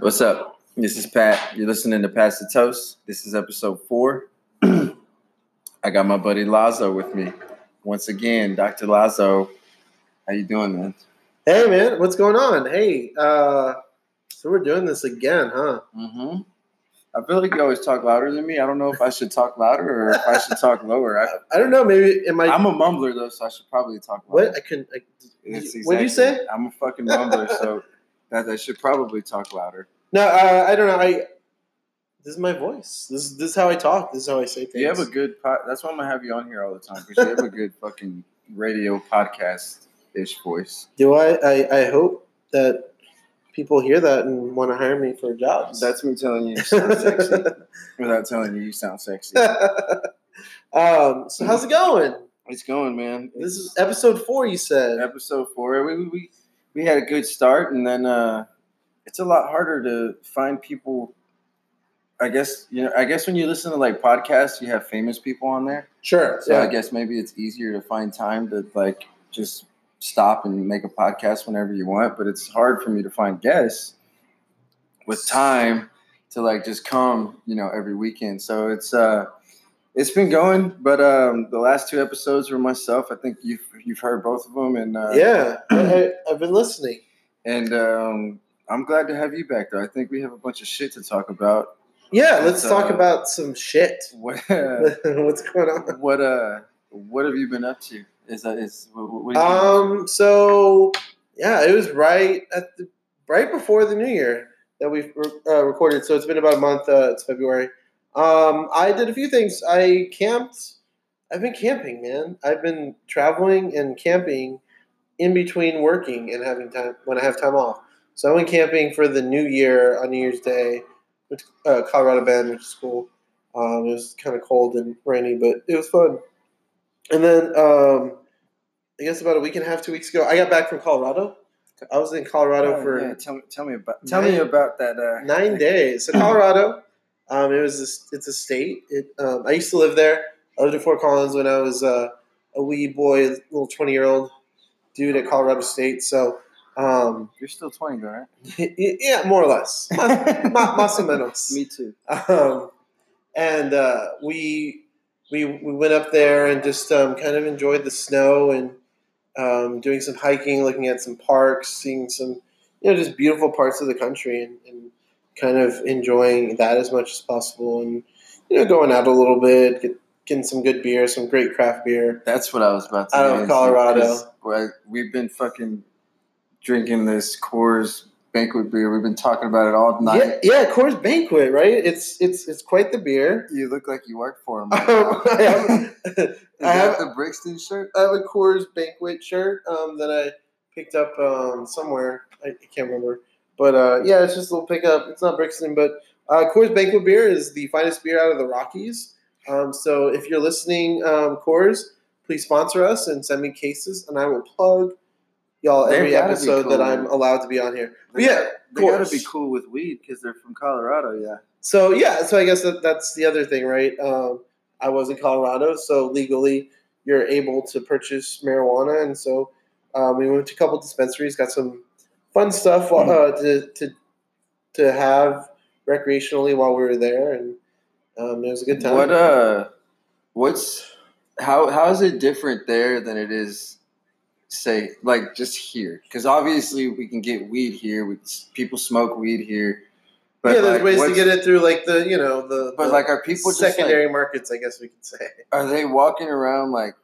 What's up? This is Pat. You're listening to Pass the Toast. This is episode four. I got my buddy Lazo with me. Once again, Dr. Lazo. How you doing, man? Hey man, what's going on? Hey, uh, so we're doing this again, huh? Mm-hmm. I feel like you always talk louder than me. I don't know if I should talk louder or if I should talk lower. I, I don't know. Maybe am I? I'm a mumbler though, so I should probably talk louder. what I can. I, That's what do you say? I'm a fucking mumbler, so that I should probably talk louder. No, uh, I don't know. I. This is my voice. This is this is how I talk. This is how I say things. You have a good pod. That's why I'm gonna have you on here all the time because you have a good fucking radio podcast ish voice. Do I, I? I hope that people hear that and want to hire me for jobs. That's me telling you you sound sexy without telling you you sound sexy. um. So how's it going? It's going, man. This is episode four. You said. episode four. We, we we had a good start, and then uh, it's a lot harder to find people. I guess you know. I guess when you listen to like podcasts, you have famous people on there. Sure. So yeah. I guess maybe it's easier to find time to like just stop and make a podcast whenever you want. But it's hard for me to find guests with time to like just come, you know, every weekend. So it's uh it's been going, but um the last two episodes were myself. I think you've you've heard both of them, and uh, yeah. I, I've been listening. and um, I'm glad to have you back. Though I think we have a bunch of shit to talk about. Yeah. Let's It's, talk uh, about some shit. What What's going on? what uh what have you been up to? Is that is what, what Um. So yeah, it was right at the right before the new year that we uh, recorded. So it's been about a month. Uh, it's February. Um. I did a few things. I camped. I've been camping, man. I've been traveling and camping in between working and having time when I have time off. So I went camping for the New Year on New Year's Day. Went to uh, Colorado Bend, which is cool. Um, it was kind of cold and rainy, but it was fun. And then um, I guess about a week and a half, two weeks ago, I got back from Colorado. I was in Colorado Oh, for yeah, tell me tell me about tell me about that uh nine days. So Colorado, um, it was a, it's a state. It, um, I used to live there. I lived in Fort Collins when I was uh, a wee boy, little twenty year old dude at Colorado State. So um, You're still 20 though, right? yeah, more or less, Ma- más o menos. Me too. Um, and uh, we we we went up there and just um, kind of enjoyed the snow and um, doing some hiking, looking at some parks, seeing some you know just beautiful parts of the country, and, and kind of enjoying that as much as possible, and you know going out a little bit, get, getting some good beer, some great craft beer. That's what I was about to Out of get into, Colorado. We've been fucking drinking this Coors banquet beer. We've been talking about it all night. Yeah, yeah, Coors Banquet, right? It's it's it's quite the beer. You look like you work for them I have, Is I have the Brixton shirt? I have a Coors Banquet shirt um, that I picked up um, somewhere. I, I can't remember, but uh, yeah, it's just a little pickup. It's not Brixton, but uh, Coors Banquet beer is the finest beer out of the Rockies. Um, so if you're listening, um, Coors, please sponsor us and send me cases, and I will plug y'all They've every episode that. I'm allowed to be on here. But yeah, they gotta be cool with weed because they're from Colorado. Yeah. So yeah, so I guess that, that's the other thing, right? Um, I was in Colorado, so legally you're able to purchase marijuana, and so um, we went to a couple dispensaries, got some fun stuff uh, to, to to have recreationally while we were there, and um, it was a good time. What uh, what's how how is it different there than it is, say, like just here? Because obviously we can get weed here. We people smoke weed here. But yeah, there's like, ways to get it through like the you know the But the like, are people just like, secondary markets, I guess we could say. are they walking around like?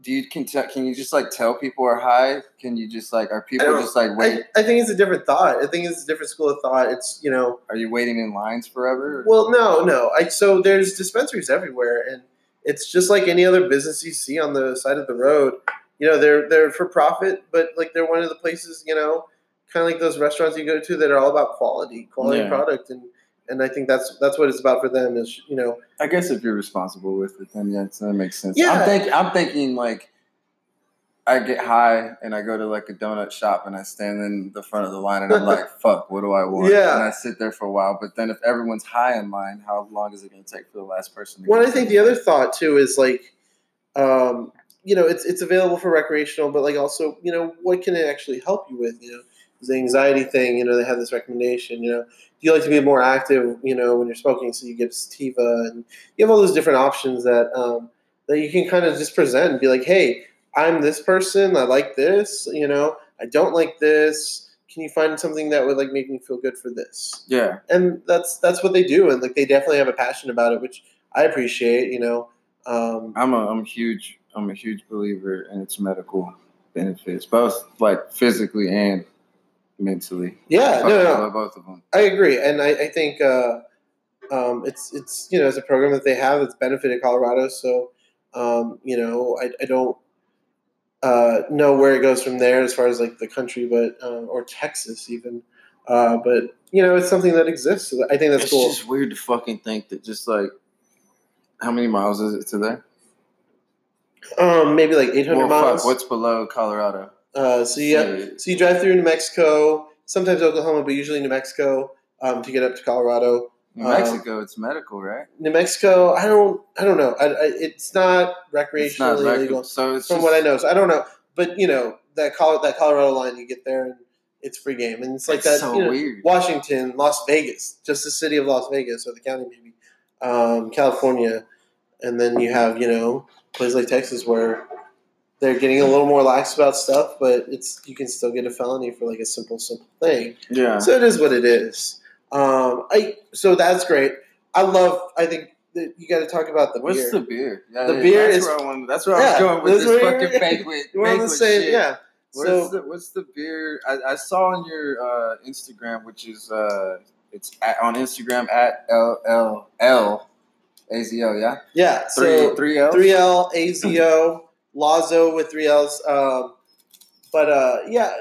Do you can tell, can you just like tell people are high? Can you just like are people just like wait? I, I think it's a different thought. I think it's a different school of thought. It's you know are you waiting in lines forever? Well, no, no. I so there's dispensaries everywhere, and it's just like any other business you see on the side of the road. You know, they're they're for profit, but like they're one of the places you know, kind of like those restaurants you go to that are all about quality, quality Yeah. product, and and I think that's that's what it's about for them. Is you know, I guess if you're responsible with it, then yeah, that makes sense. Yeah. I'm thinking. I'm thinking like I get high and I go to like a donut shop and I stand in the front of the line and I'm like, "Fuck, what do I want?" Yeah. and I sit there for a while. But then if everyone's high in line, how long is it going to take for the last person? to get it? Well, I think the other thought too is like, um, you know, it's it's available for recreational, but like also, you know, what can it actually help you with? You know, the anxiety thing, you know, they have this recommendation. You know, do you like to be more active? You know, when you're smoking, so you give sativa, and you have all those different options that um, that you can kind of just present and be like, hey, I'm this person. I like this. You know, I don't like this. Can you find something that would like make me feel good for this? Yeah. And that's that's what they do, and like they definitely have a passion about it, which I appreciate. You know, um, I'm a I'm huge I'm a huge believer in its medical benefits, both like physically and mentally. yeah, no, no, both of them. I agree, and I, I think uh, um, it's it's you know it's a program that they have that's benefited Colorado. So um, you know I, I don't uh, know where it goes from there as far as like the country, but uh, or Texas even. Uh, but you know it's something that exists. So I think that's it's cool. just weird to fucking think that just like how many miles is it to there? Um, maybe like eight hundred Well, miles. fuck, what's below Colorado? Uh, so yeah, Say- so you drive through New Mexico, sometimes Oklahoma, but usually New Mexico um, to get up to Colorado. New uh, Mexico, it's medical, right? New Mexico, I don't, I don't know. I, I, it's not It's not illegal. So it's from just, what I know. So I don't know, but you know that Col- that Colorado line, you get there and it's free game, and it's like that. so you know, weird. Washington, Las Vegas, just the city of Las Vegas or the county maybe, um, California, and then you have you know places like Texas where they're getting a little more lax about stuff, but it's you can still get a felony for like a simple simple thing. Yeah. So it is what it is. Um, I so that's great. I love. I think that you got to talk about the beer. What's beer. the beer? Yeah, The yeah, beer that's is- where I wanted, that's where I Yeah, was going with this fucking banquet. We're on the banquet same. shit. Yeah. What's So the what's the beer? I, I saw on your uh, Instagram, which is uh, it's at, on Instagram at L L L A Z O. Yeah, yeah. three So three L. three L A Z O Lazo with three L's. Um, but uh, yeah,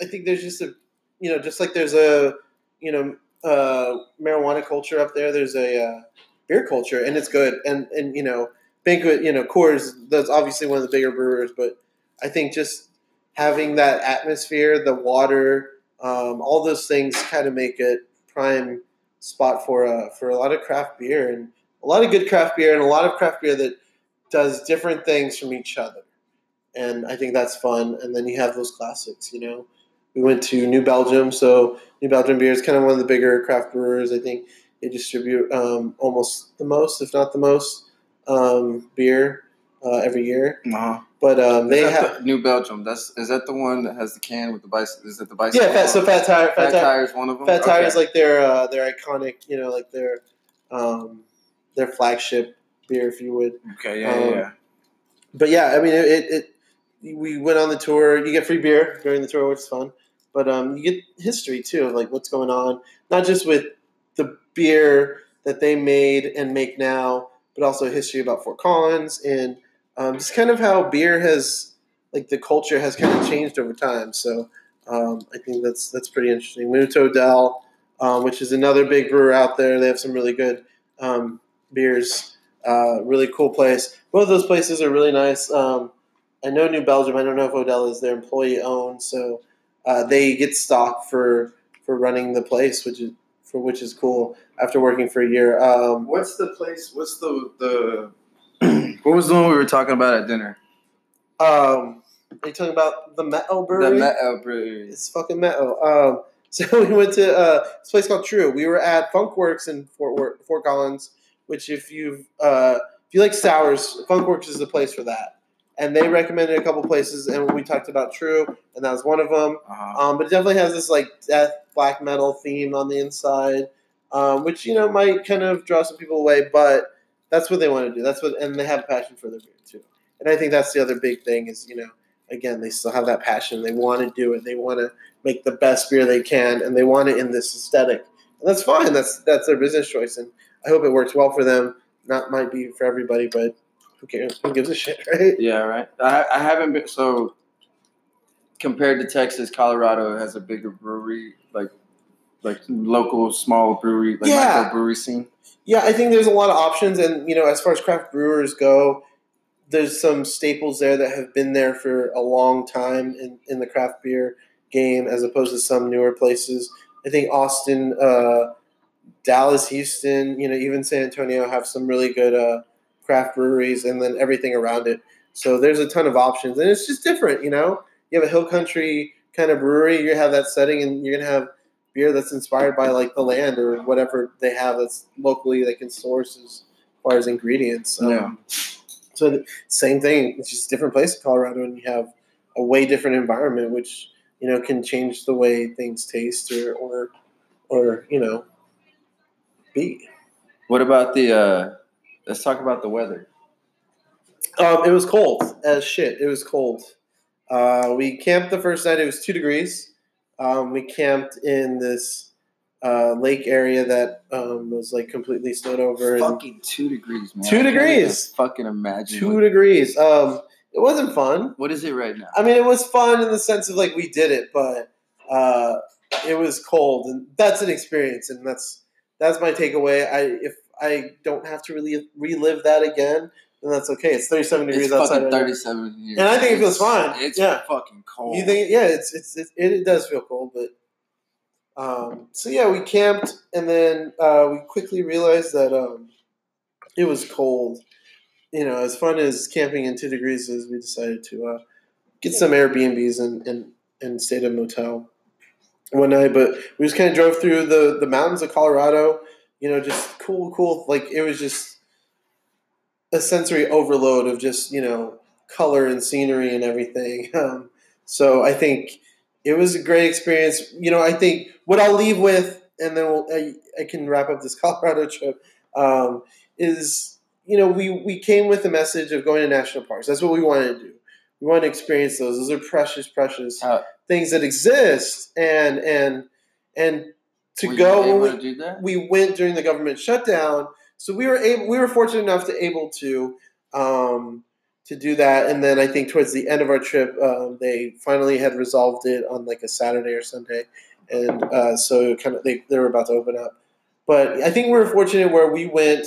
I think there's just a you know just like there's a you know uh, marijuana culture up there. There's a uh, beer culture, and it's good. And and you know banquet. You know Coors. That's obviously one of the bigger brewers, but I think just having that atmosphere, the water, um, all those things kind of make it prime spot for a for a lot of craft beer and a lot of good craft beer and a lot of craft beer that does different things from each other. And I think that's fun. And then you have those classics, you know. We went to New Belgium, so New Belgium beer is kind of one of the bigger craft brewers. I think they distribute um, almost the most, if not the most, um, beer uh, every year. Uh-huh. But um, they have the New Belgium. That's is that the one that has the can with the bicycle? Is that the bicycle? yeah, fat, so Fat Tire, Fat, Fat Tire, Tire is one of them. Fat Tire is like their uh, their iconic, you know, like their um, their flagship beer, if you would. okay, yeah, um, yeah, yeah. but yeah, I mean, it, it, it. We went on the tour. You get free beer during the tour, which is fun. But um, you get history too of like what's going on, not just with the beer that they made and make now, but also history about Fort Collins and um, just kind of how beer has, like, the culture has kind of changed over time. So um, I think that's that's pretty interesting. Minuto Del, um, which is another big brewer out there. They have some really good um, beers. Uh, really cool place. Both of those places are really nice. Um, I know New Belgium. I don't know if Odell is their employee owned, so uh, they get stock for for running the place, which is for which is cool. After working for a year, um, What's the place? What's the the? what was the one we were talking about at dinner? um, are you talking about the Metal Brewery? The Metal Brewery. It's fucking metal. Um, so we went to uh, this place called Trve. We were at Funkwerks in Fort Worth, Fort Collins, which if you've uh, if you like sours, Funkwerks is the place for that. And they recommended a couple places, and we talked about Trve, and that was one of them. Uh-huh. Um, but it definitely has this like death black metal theme on the inside, um, which you know might kind of draw some people away. But that's what they want to do. That's what, and they have a passion for their beer too. And I think that's the other big thing is you know again they still have that passion. They want to do it. They want to make the best beer they can, and they want it in this aesthetic. And that's fine. That's that's their business choice, and I hope it works well for them. Not might be for everybody, but who cares? Who gives a shit, right? Yeah, right. I, I haven't been so compared to Texas, Colorado has a bigger brewery, like like local small brewery, like Yeah. micro brewery scene. Yeah, I think there's a lot of options, and you know, as far as craft brewers go, there's some staples there that have been there for a long time in, in the craft beer game, as opposed to some newer places. I think Austin, uh, Dallas, Houston, you know, even San Antonio have some really good uh, craft breweries, and then everything around it. So there's a ton of options, and it's just different. You know, you have a hill country kind of brewery, you have that setting, and you're gonna have beer that's inspired by like the land or whatever they have that's locally they can source as far as ingredients. Um, Yeah. So the same thing. It's just a different place in Colorado, and you have a way different environment, which you know can change the way things taste or or or you know be. What about the? uh Let's talk about the weather. Um, it was cold as shit. It was cold. Uh, we camped the first night. It was two degrees. Um, we camped in this uh, lake area that um, was like completely snowed over. Fucking two degrees, man. Two I can't even degrees. Fucking imagine. two degrees. Um, it wasn't fun. what is it right now? I mean, it was fun in the sense of like we did it, but uh, it was cold, and that's an experience, and that's that's my takeaway. I if I don't have to really relive that again, then that's okay. It's thirty-seven degrees It's outside. right thirty-seven here. And I think it feels fine. It's Yeah. fucking cold. You think? Yeah, it's it's it, it does feel cold, but um, so yeah, we camped, and then uh, we quickly realized that um, it was cold. You know, as fun as camping in two degrees is, we decided to uh, get some Airbnbs and and and stayed at a motel one night. But we just kind of drove through the the mountains of Colorado. You know, just cool, cool. Like it was just a sensory overload of just you know color and scenery and everything. Um, so I think it was a great experience. You know, I think what I'll leave with, and then we'll, I, I can wrap up this Colorado trip, um, is you know we we came with the message of going to national parks. That's what we wanted to do. We want to experience those. Those are precious, precious How- things that exist, and and and to Were go when we, to do that? we went during the government shutdown, so we were able, we were fortunate enough to able to um, to do that. And then I think towards the end of our trip, um, they finally had resolved it on like a Saturday or Sunday, and uh, so kind of they they were about to open up. But I think we were fortunate where we went,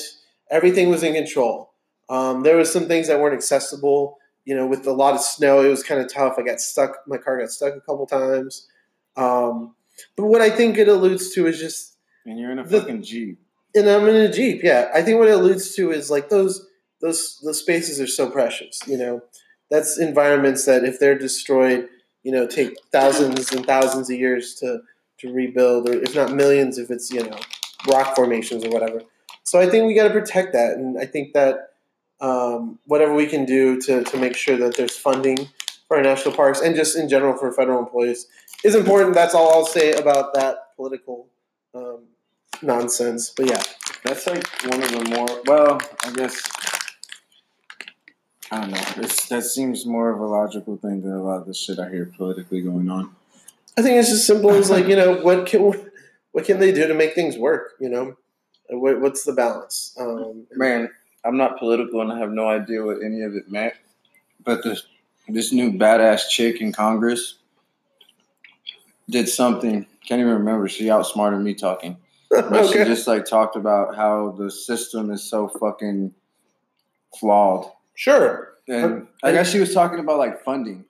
everything was in control. Um, there was some things that weren't accessible. You know, with a lot of snow, it was kind of tough. I got stuck. My car got stuck a couple times. Um, but what I think it alludes to is just and you're in a the- fucking jeep. and I'm in a Jeep. Yeah, I think what it alludes to is like those those those spaces are so precious. You know, that's environments that if they're destroyed, you know, take thousands and thousands of years to to rebuild, or if not millions, if it's you know rock formations or whatever. So I think we got to protect that, and I think that um, whatever we can do to to make sure that there's funding for our national parks and just in general for federal employees is important. That's all I'll say about that political. Um, nonsense but yeah That's like one of the more well, I guess I don't know. It's, that seems more of a logical thing than a lot of the shit I hear politically going on. I think it's as simple as like you know what can what can they do to make things work? You know, what, what's the balance? Um, Man, I'm not political and I have no idea what any of it meant. But this this new badass chick in Congress did something. Can't even remember. She outsmarted me talking. But she just like talked about how the system is so fucking flawed. Sure. And I guess she was talking about like funding.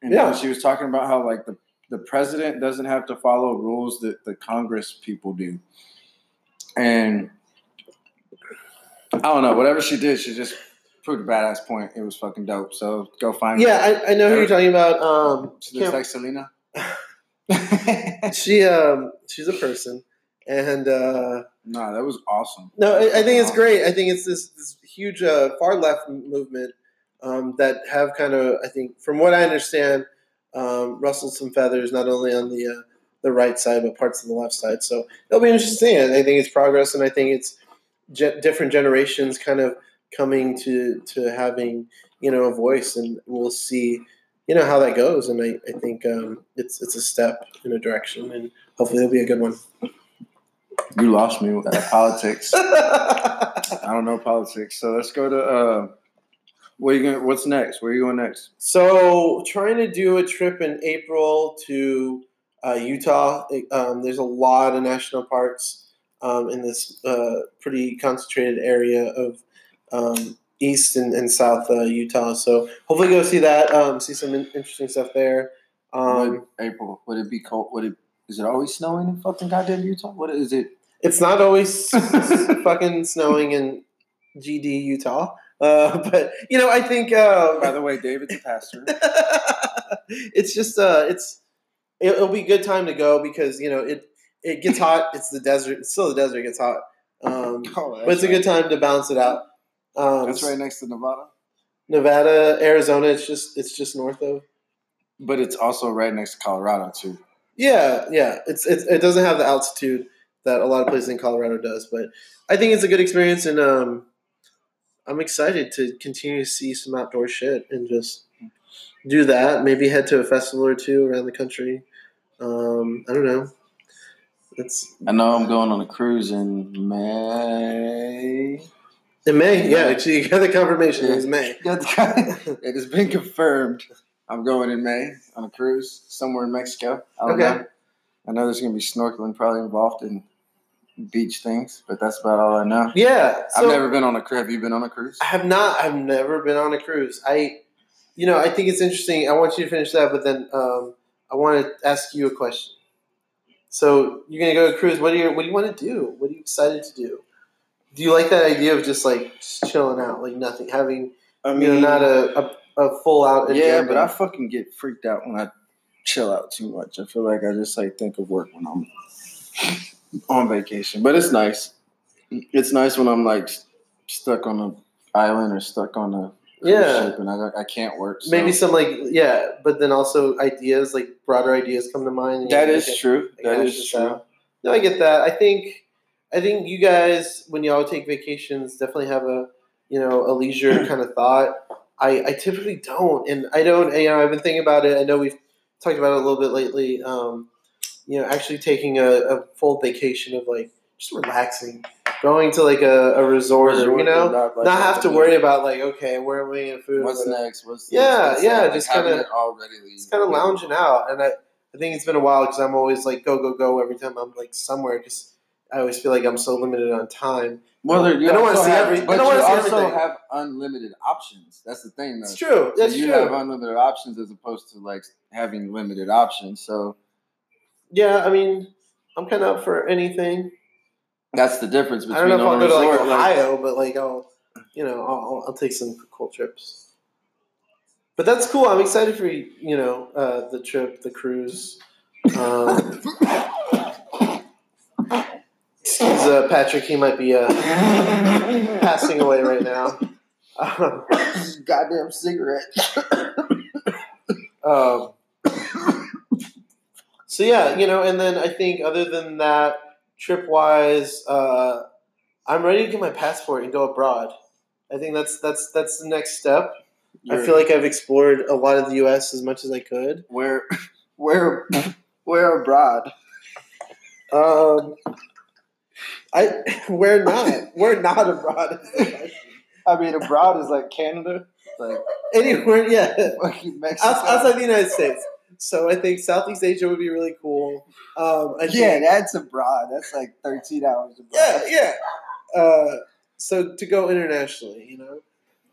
And Yeah. she was talking about how like the, the president doesn't have to follow rules that the Congress people do. And I don't know, whatever she did, she just proved a badass point. It was fucking dope. So go find Yeah, I, I know who you're talking about. Um, She looks like Selena. she um, she's a person, and uh, no, that was awesome. no, I, I think it's great. I think it's this this huge uh, far left movement um, that have kind of I think from what I understand um, rustled some feathers not only on the uh, the right side but parts of the left side. So it'll be interesting. I think it's progress, and I think it's ge- different generations kind of coming to to having you know a voice, and we'll see you know how that goes. And I, I think um, it's it's a step in a direction, and hopefully it'll be a good one. You lost me with that politics. I don't know politics. So let's go to uh what you going what's next? Where are you going next? So, trying to do a trip in April to uh, Utah. Um, there's a lot of national parks um, in this uh, pretty concentrated area of um, east and, and south uh, Utah. So, hopefully, go see that. Um, see some in- interesting stuff there. Um, Would- April. Would it be cold? Would it is it always snowing in fucking goddamn Utah? What is it? it's not always fucking snowing in GD Utah, uh, but you know, I think. Um, By the way, David's a pastor. it's just uh it's it, it'll be a good time to go because you know it it gets hot. It's the desert. It's still the desert. It gets hot. Um, Oh, but it's a good time to balance it out. Um, That's right next to Nevada, Nevada, Arizona. It's just it's just north of. but it's also right next to Colorado too. Yeah, yeah. It's, it's it doesn't have the altitude that a lot of places in Colorado does, but I think it's a good experience, and um, I'm excited to continue to see some outdoor shit and just do that. Maybe head to a festival or two around the country. Um, I don't know. It's I know I'm going on a cruise in May. in May. Yeah, May. actually, you got the confirmation. Yeah. It's May. it has been confirmed. I'm going in May on a cruise somewhere in Mexico. I don't Okay. know. I know there's going to be snorkeling probably involved in beach things, but that's about all I know. Yeah, so I've never been on a cruise. Have you been on a cruise? I have not. I've never been on a cruise. I, you know, I think it's interesting. I want you to finish that, but then um, I want to ask you a question. So you're gonna go to a cruise. What do you What do you want to do? What are you excited to do? Do you like that idea of just like just chilling out, like nothing, having I you know not a, a, a full out? yeah, but I fucking get freaked out when I chill out too much. I feel like I just like think of work when I'm on vacation. But it's nice. It's nice when I'm like stuck on an island or stuck on a yeah. and I, I can't work. so- Maybe some like yeah, but then also ideas like broader ideas come to mind. that you true. That is true. out. No, I get that. I think I think you guys, when y'all take vacations, definitely have a you know a leisure kind of thought. I, I typically don't, and I don't. You know, I've been thinking about it. I know we've talked about it a little bit lately. Um, you know, actually taking a, a full vacation of like just relaxing, going to like a, a resort, or, you know, not, like, not have to worry about like okay, where am I getting food? What's whatever. next? What's Yeah, what's yeah, that? just kinda- already. It's kind of lounging out, and I, I think it's been a while because I'm always like go go go every time I'm like somewhere because I always feel like I'm so limited on time. Well, I don't wanna see have- every- But you see also everything. have unlimited options. That's the thing, though. It's true. So That's you true. have unlimited options as opposed to like having limited options. So yeah, I mean, I'm kind of up for anything. That's the difference between. I between don't know if I'll go to like resort. like- Ohio, but like I'll, you know, I'll, I'll- I'll take some cool trips. But that's cool. I'm excited for you. You know, uh, the trip, the cruise. Um, excuse uh, Patrick. He might be uh, passing away right now. Um, goddamn cigarette. Um, so yeah, you know, and then I think other than that, trip wise, uh, I'm ready to get my passport and go abroad. I think that's that's that's the next step. I feel like I've explored a lot of the U.S. as much as I could. where, where, where abroad? Um, I we're not we're not abroad. is the question. I mean, abroad is like Canada, like Anywhere, yeah, fucking Mexico. Outs- outside the United States. So I think Southeast Asia would be really cool. Um, I yeah, think, that's abroad. That's like thirteen hours abroad. yeah, yeah. Uh, so to go internationally, you know,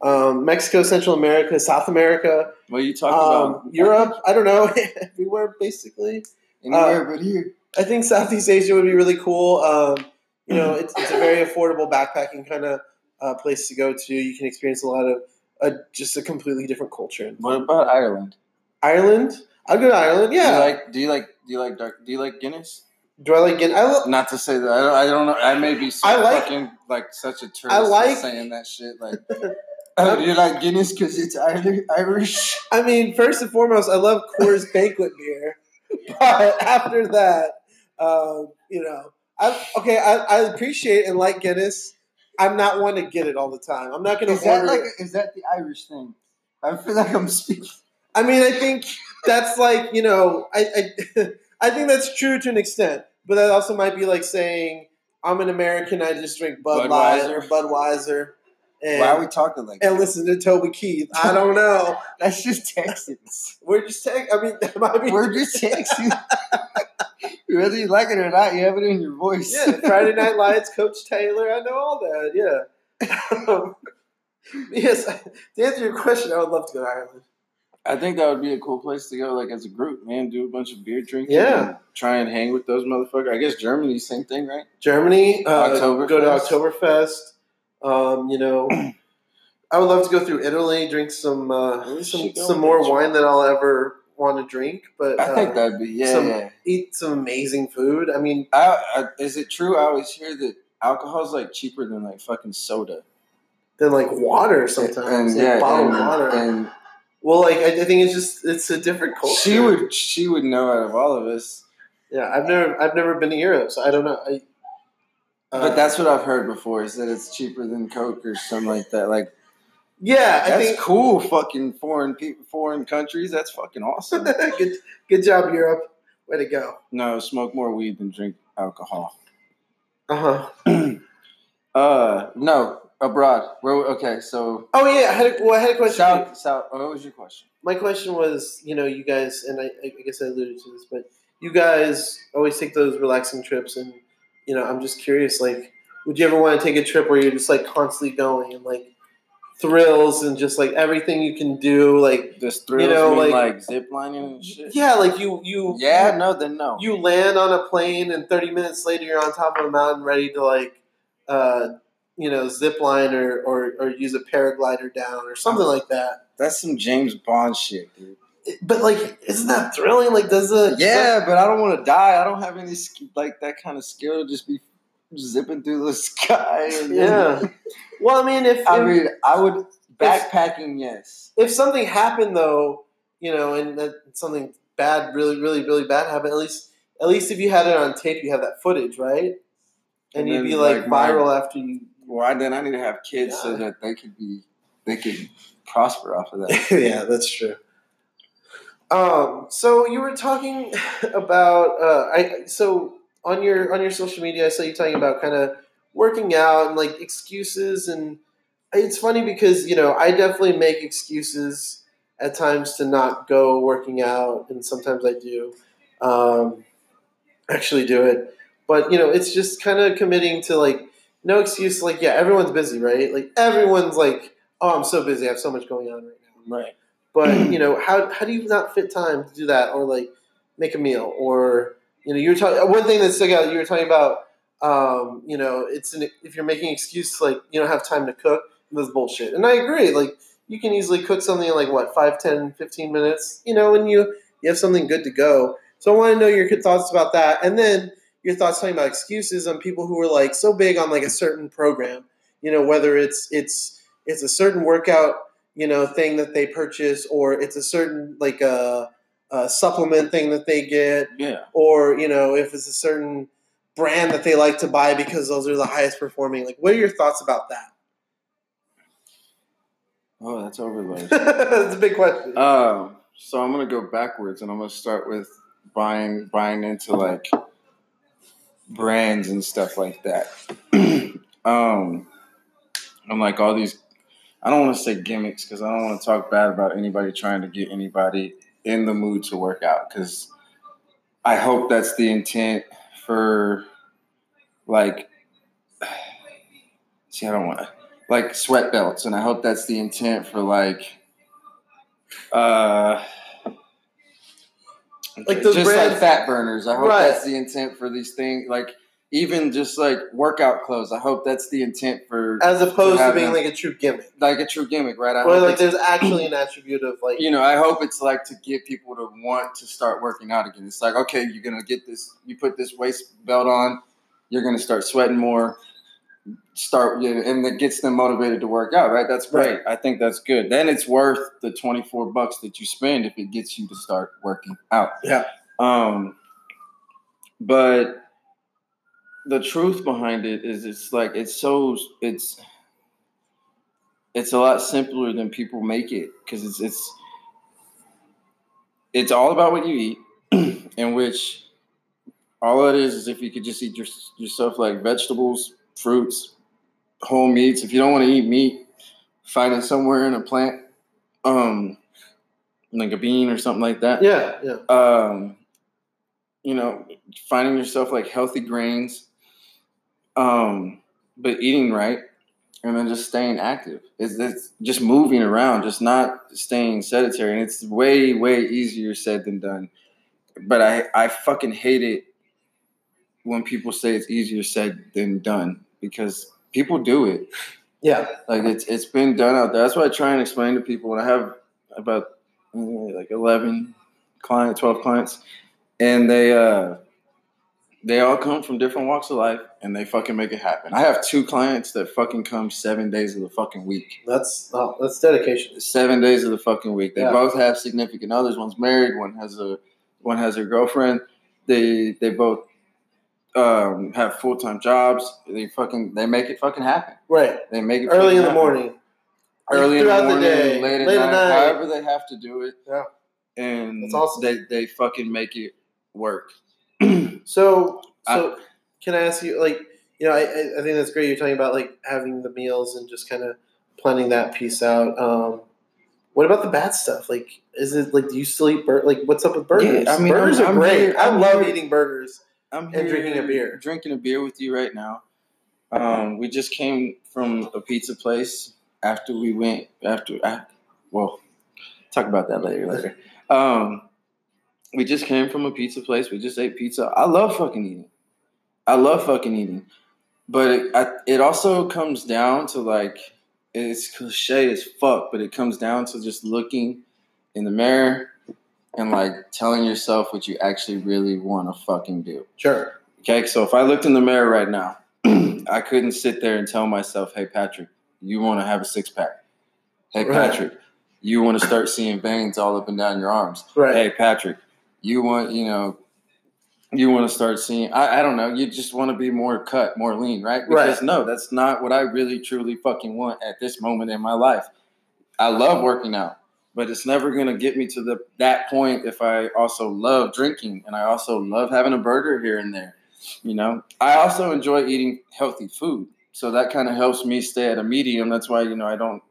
um, Mexico, Central America, South America, Well, you talk um, about Europe. I don't know, everywhere basically. anywhere but here. I think Southeast Asia would be really cool. Um, you know, it's, it's a very affordable backpacking kind of uh, place to go to. You can experience a lot of uh, just a completely different culture. What about Ireland? Ireland, I'll go to Ireland. Yeah. Do you like? Do you like? Do you like dark? Do you like Guinness? Do I like it? I lo- Not to say that I don't, I don't know. I may be so I like- fucking like such a tourist I like- saying that shit. Like, oh, do you like Guinness because it's Ir- Irish? I mean, first and foremost, I love Coors Banquet beer, but after that, um, you know, I okay, I, I appreciate and like Guinness. I'm not one to get it all the time. I'm not going Is to that like? Is that the Irish thing? I feel like I'm speaking. I mean, I think that's like you know, I I, I think that's true to an extent, but that also might be like saying I'm an American. I just drink Bud Light or Budweiser, and Why are we talking like? and that? listen to Toby Keith. I don't know. That's just Texans. We're just tech. I mean, that might be. We're just Texans. Whether you like it or not, you have it in your voice. Yeah, Friday Night Lights, Coach Taylor. I know all that. Yeah. Um, yes. To answer your question, I would love to go to Ireland. I think that would be a cool place to go, like as a group, man. Do a bunch of beer drinking. Yeah. and Try and hang with those motherfuckers. I guess Germany, same thing, right? Germany. Uh. Go to Oktoberfest. Um, you know, I would love to go through Italy, drink some uh, some some more wine than I'll ever want to drink, but I think uh, that'd be yeah. some- yeah. eat some amazing food. I mean, I, I, is it true? I always hear that alcohol's like cheaper than like fucking soda. than like water sometimes, and like yeah, bottled and, water. and well, like I, I think it's just it's a different culture. she would she would know out of all of us. Yeah, I've never I've never been to Europe, so I don't know. I, uh, But that's what I've heard before is that it's cheaper than Coke or something like that. Like yeah, I that's think cool. Fucking foreign people, foreign countries. That's fucking awesome. good good job Europe. Way to go. no, smoke more weed than drink alcohol. Uh huh. Uh, no, abroad. Where? Okay, so Oh yeah, I had a, well, I had a question. South. South. What was your question? My question was, you know, you guys, and I, I guess I alluded to this, but you guys always take those relaxing trips, and you know, I'm just curious, like, would you ever want to take a trip where you're just like constantly going and like thrills and just like everything you can do, like just thrills know, me like- like, zip lining and shit. yeah, like you you Yeah. No. Then no. you land on a plane and 30 minutes later you're on top of a mountain ready to like uh you know zip line or, or or use a paraglider down or something like that That's some James Bond shit, dude. but like isn't that thrilling like does it Yeah, but I don't want to die. I don't have any like that kind of skill to just be zipping through the sky. And yeah well i mean if I if, mean, I would backpacking. Yes. if something happened though you know and that something bad really really really bad happened at least at least if you had it on tape you have that footage right and, And you'd be like, like, my- viral after you Well, then I need to have kids so that they could be they could prosper off of that. yeah, that's true. Um, so you were talking about uh, I so on your on your social media, I saw you talking about kind of working out and like excuses, and it's funny because you know I definitely make excuses at times to not go working out, and sometimes I do um, actually do it, but you know it's just kind of committing to like no excuse. Like yeah, everyone's busy, right? Like everyone's like, oh, I'm so busy, I have so much going on right now. Right. But you know, how how do you not fit time to do that, or like make a meal, or you know, you were talking. One thing that stuck out, you were talking about. Um, you know, it's an, if you're making excuse like you don't have time to cook, that's bullshit. And I agree. Like you can easily cook something in like what 5, 10, 15 minutes. You know, and you you have something good to go. So I want to know your thoughts about that, and then your thoughts talking about excuses on people who are like so big on like a certain program. You know, whether it's it's it's a certain workout you know thing that they purchase or it's a certain like a, a supplement thing that they get Yeah. or you know if it's a certain brand that they like to buy because those are the highest performing like what are your thoughts about that Oh, that's overload. that's a big question Um, so I'm gonna go backwards, and I'm gonna start with buying buying into like brands and stuff like that. um, I'm like all these. I don't want to say gimmicks because I don't want to talk bad about anybody trying to get anybody in the mood to work out. Because I hope that's the intent for like. See, I don't want to like sweat belts, and I hope that's the intent for like uh, Like those just brands- like fat burners. I hope Right. that's the intent for these things. Like even just like workout clothes. I hope that's the intent for as opposed to have being them- like a true gimmick like a true gimmick, right? I or like there's actually an attribute of like you know, I hope it's like to get people to want to start working out again. It's like, okay, you're gonna get this. You put this waist belt on, you're gonna start sweating more. Start, and it gets them motivated to work out, right? That's great. I think that's good. Then it's worth the 24 bucks that you spend if it gets you to start working out. Yeah. Um, but the truth behind it is, it's like it's so it's it's a lot simpler than people make it because it's it's it's all about what you eat, in which all it is is if you could just eat your, yourself like vegetables, fruits, whole meats. If you don't want to eat meat, find it somewhere in a plant, um, like a bean or something like that yeah yeah um, you know, finding yourself like healthy grains, um, but eating right, and then just staying active. It's, it's just moving around, just not staying sedentary. And it's way, way easier said than done. But I, I fucking hate it when people say it's easier said than done because people do it. yeah Like it's it's been done out there. That's why I try and explain to people when I have about uh, like 11, client, twelve clients, and they uh, they all come from different walks of life, and they fucking make it happen. I have two clients that fucking come seven days of the fucking week. That's oh, that's dedication. Seven days of the fucking week. They Yeah. both have significant others. One's married. One has a one has a girlfriend. They they both um, have full time jobs. They fucking they make it fucking happen. Right. They make it Early in the happen. morning. early in the Throughout the morning, day, late, at, late at night, night. however they have to do it. Yeah. And That's awesome. they they fucking make it work. So, I- can I ask you, like, you know, I, I think that's great. You're talking about like having the meals and just kind of planning that piece out. Um, what about the bad stuff? Like, is it like, do you still eat bur- Like, what's up with burgers? I mean, burgers I'm- are I'm great. here- I love here- eating burgers. I'm And drinking a beer. Drinking a beer with you right now. Um, we just came from a pizza place after we went after. ah, Well, talk about that later. Later. Um, we just came from a pizza place. We just ate pizza. I love fucking eating. I love fucking eating, but it, I, it also comes down to like it's cliche as fuck, but it comes down to just looking in the mirror and like telling yourself what you actually really want to fucking do. Sure. Okay, so if I looked in the mirror right now, I couldn't sit there and tell myself, "Hey, Patrick, you want to have a six pack." Hey, Right. Patrick, you want to start seeing veins all up and down your arms. Right. Hey, Patrick, you want you know, you want to start seeing. I, I don't know. You just want to be more cut, more lean, right? Right. Because no, that's not what I really truly fucking want at this moment in my life. I love working out, but it's never gonna get me to the that point if I also love drinking and I also love having a burger here and there. You know, I also enjoy eating healthy food, so that kind of helps me stay at a medium. That's why you know I don't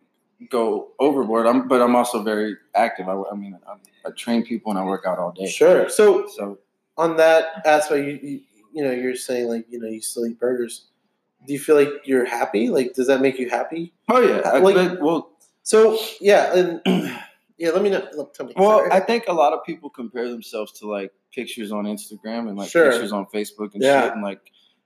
go overboard. I'm, but I'm also very active. I, I mean, I, I train people and I work out all day. Sure. So So on that aspect, you, you you know, you're saying like you know you still eat burgers. Do you feel like you're happy? Like, does that make you happy? oh yeah, I, Like- but- well, So yeah, and yeah, let me know. let- Tell me. Well, Sorry. I think a lot of people compare themselves to like pictures on Instagram and like Sure. pictures on Facebook and Yeah. shit and like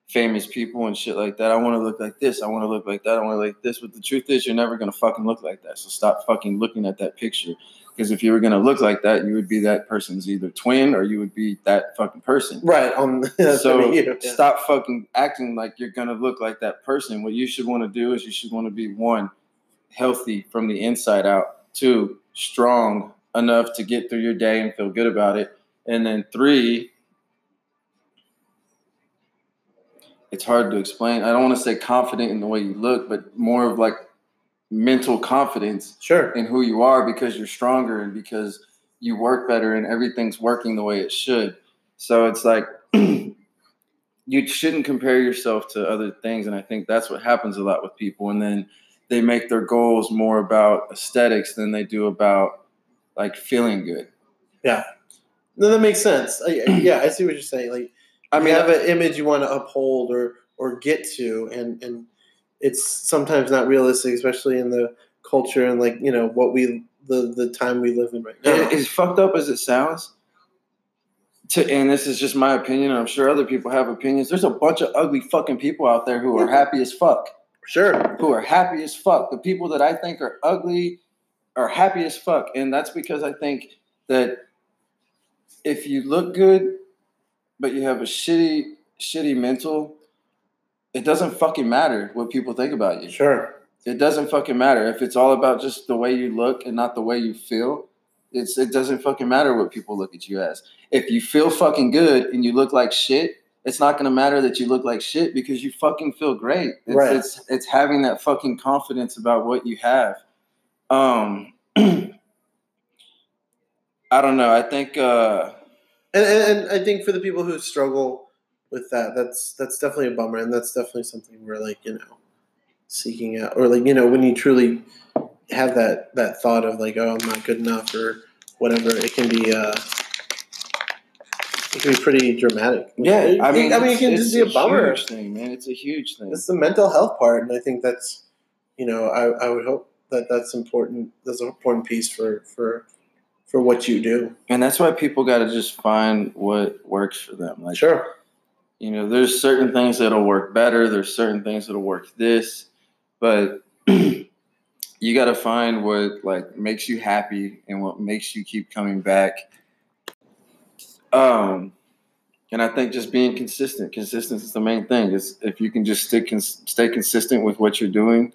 famous people and shit like that. I want to look like this. I want to look like that. I want to look like this. But the truth is, you're never gonna fucking look like that. So stop fucking looking at that picture. Because if you were gonna look like that, you would be that person's either twin or you would be that fucking person. right. That's so yeah. stop fucking acting like you're gonna look like that person. What you should want to do is you should want to be one, healthy from the inside out. Two, strong enough to get through your day and feel good about it. And then three, it's hard to explain. I don't want to say confident in the way you look, but more of like mental confidence Sure. in who you are because you're stronger and because you work better and everything's working the way it should. So it's like you shouldn't compare yourself to other things. And I think that's what happens a lot with people. And then they make their goals more about aesthetics than they do about like feeling good. Yeah. No, that makes sense. I, I- yeah, I see what you're saying. Like, I mean, you have an image you want to uphold or or get to, and and it's sometimes not realistic, especially in the culture and like you know what we the the time we live in right now. as fucked up as it sounds, to and this is just my opinion, I'm sure other people have opinions. There's a bunch of ugly fucking people out there who are happy as fuck. Sure. who are happy as fuck. The people that I think are ugly are happy as fuck. And that's because I think that if you look good, but you have a shitty, shitty mental, it doesn't fucking matter what people think about you. Sure. It doesn't fucking matter. If it's all about just the way you look and not the way you feel, it's it doesn't fucking matter what people look at you as. If you feel fucking good and you look like shit, it's not gonna matter that you look like shit because you fucking feel great. It's Right. it's, it's having that fucking confidence about what you have. Um I don't know. I think uh And, and and I think for the people who struggle with that, that's that's definitely a bummer, and that's definitely something we're like you know seeking out, or like you know when you truly have that that thought of like oh I'm not good enough or whatever, it can be uh it can be pretty dramatic. yeah, I mean, I mean, it can just be a bummer. huge thing, man. It's a huge thing. It's the mental health part, and I think that's you know I, I would hope that that's important. That's an important piece for for for what you do. And that's why people got to just find what works for them. Like Sure. you know there's certain things that'll work better there's certain things that'll work this but you got to find what like makes you happy and what makes you keep coming back Um, and I think just being consistent, consistent is the main thing. Is if you can just stick cons- stay consistent with what you're doing,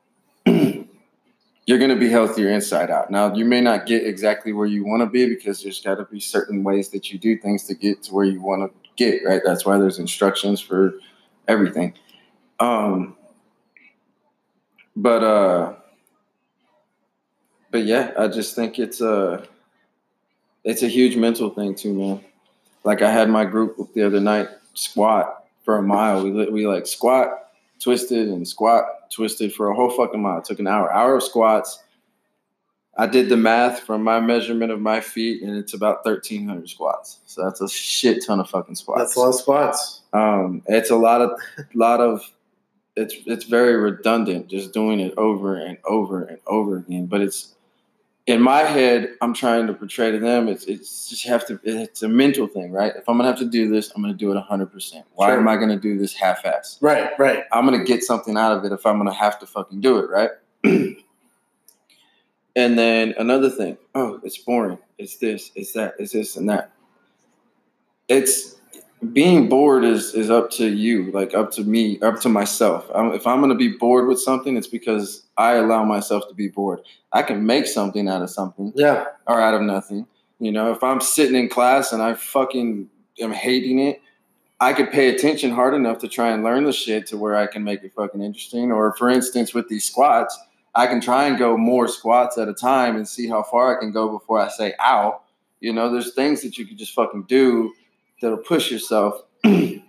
you're going to be healthier inside out. Now, you may not get exactly where you want to be because there's got to be certain ways that you do things to get to where you want to get. Right. That's why there's instructions for everything. Um, but uh, but yeah, I just think it's a it's a huge mental thing too, man. Like I had my group the other night squat for a mile. We we like squat, twisted, and squat, twisted for a whole fucking mile. It took an hour, hour of squats. I did the math from my measurement of my feet, and it's about thirteen hundred squats. So that's a shit ton of fucking squats. That's a lot of squats. Um, it's a lot of lot of it's it's very redundant just doing it over and over and over again. But it's in my head, I'm trying to portray to them. It's it's just have to. It's a mental thing, right? If I'm gonna have to do this, I'm gonna do it 100. percent Why Sure. am I gonna do this half-ass? Right, right. I'm gonna get something out of it if I'm gonna have to fucking do it, right? and then another thing, oh, it's boring. It's this, it's that, it's this and that. It's being bored is is up to you, like up to me, up to myself. I'm, if I'm gonna be bored with something, it's because I allow myself to be bored. I can make something out of something Yeah. or out of nothing. You know, if I'm sitting in class and I fucking am hating it, I could pay attention hard enough to try and learn the shit to where I can make it fucking interesting. Or for instance, with these squats, I can try and go more squats at a time and see how far I can go before I say ow. You know, there's things that you can just fucking do that'll push yourself. and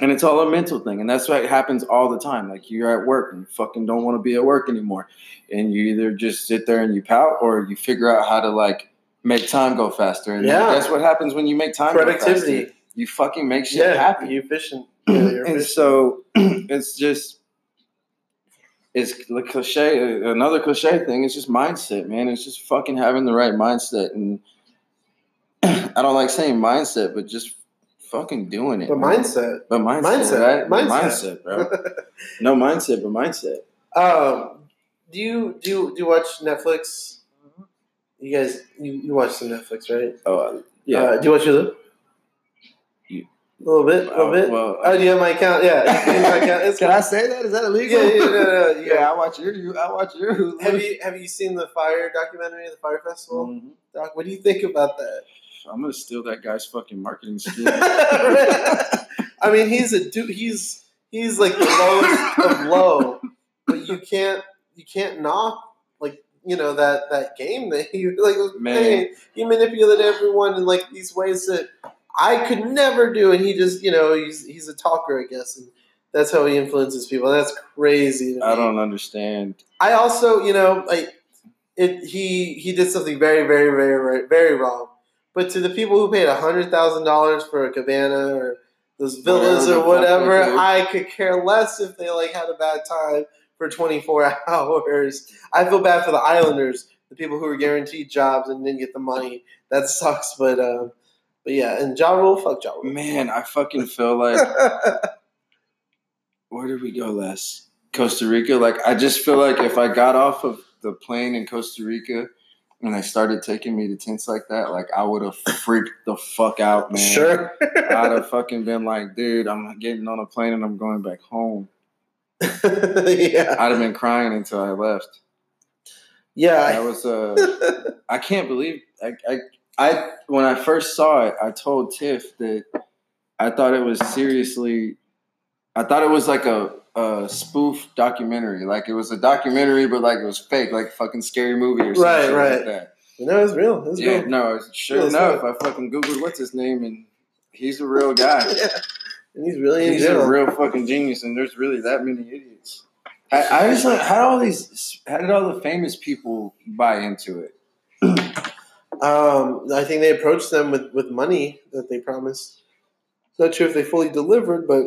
it's all a mental thing. And that's what happens all the time. Like you're at work and you fucking don't want to be at work anymore. And you either just sit there and you pout or you figure out how to like make time go faster. And Yeah. that's what happens when you make time go Productivity. faster. You fucking make shit Yeah. happen. You efficient. Yeah, and efficient. so it's just it's the cliche another cliche thing it's just mindset man it's just fucking having the right mindset and i don't like saying mindset but just fucking doing it But man. mindset. but mindset, Mindset. right Mindset. mindset bro no mindset but mindset Um, do you do you, do you watch Netflix? You guys, you, you watch some Netflix, right? oh yeah Uh, do you watch Hulu? You- A little bit, a little Uh, bit. well- oh, do you have my account? Yeah, can my account. It's can i say that is that illegal Yeah, yeah, no, no, no, yeah i watch your you i watch your Hulu. Have you have you seen the Fire documentary, the Fire Festival? Mhm. Doc, what do you think about that? I'm gonna steal that guy's fucking marketing scheme I mean, he's a dude. He's he's like the lowest of low, but you can't you can't knock like you know that that game that he like Man. He manipulated everyone in like these ways that I could never do, and he just you know he's he's a talker, I guess, and that's how he influences people. That's crazy. I don't understand I also, you know, like it. He he did something very, very, very, very, very wrong. But to the people who paid hundred thousand dollars for a cabana or those villas Whatever or whatever. I could care less if they like had a bad time for twenty four hours. I feel bad for the Islanders, the people who were guaranteed jobs and didn't get the money. That sucks. But um, but yeah, and Ja Rule, fuck Ja Rule. Man, I fucking feel like where did we go last? Costa Rica. Like I just feel like if I got off of the plane in Costa Rica and they started taking me to tents like that, like I would have freaked the fuck out, man. sure. I'd have fucking been like, dude, I'm getting on a plane and I'm going back home. yeah. I'd have been crying until I left. Yeah. That was uh I can't believe I, I I when I first saw it, I told Tiff that I thought it was seriously I thought it was like a, a spoof documentary. Like it was a documentary but like it was fake, like fucking scary movie or something Right, right. like that. no, it's real. It's Yeah, real. no, sure Yeah, enough, I fucking Googled what's his name and he's a real guy. Yeah. And he's really He's a real fucking genius, and there's really that many idiots. I, I just like how all these how did all the famous people buy into it? Um, I think they approached them with, with money that they promised. Not sure if they fully delivered, but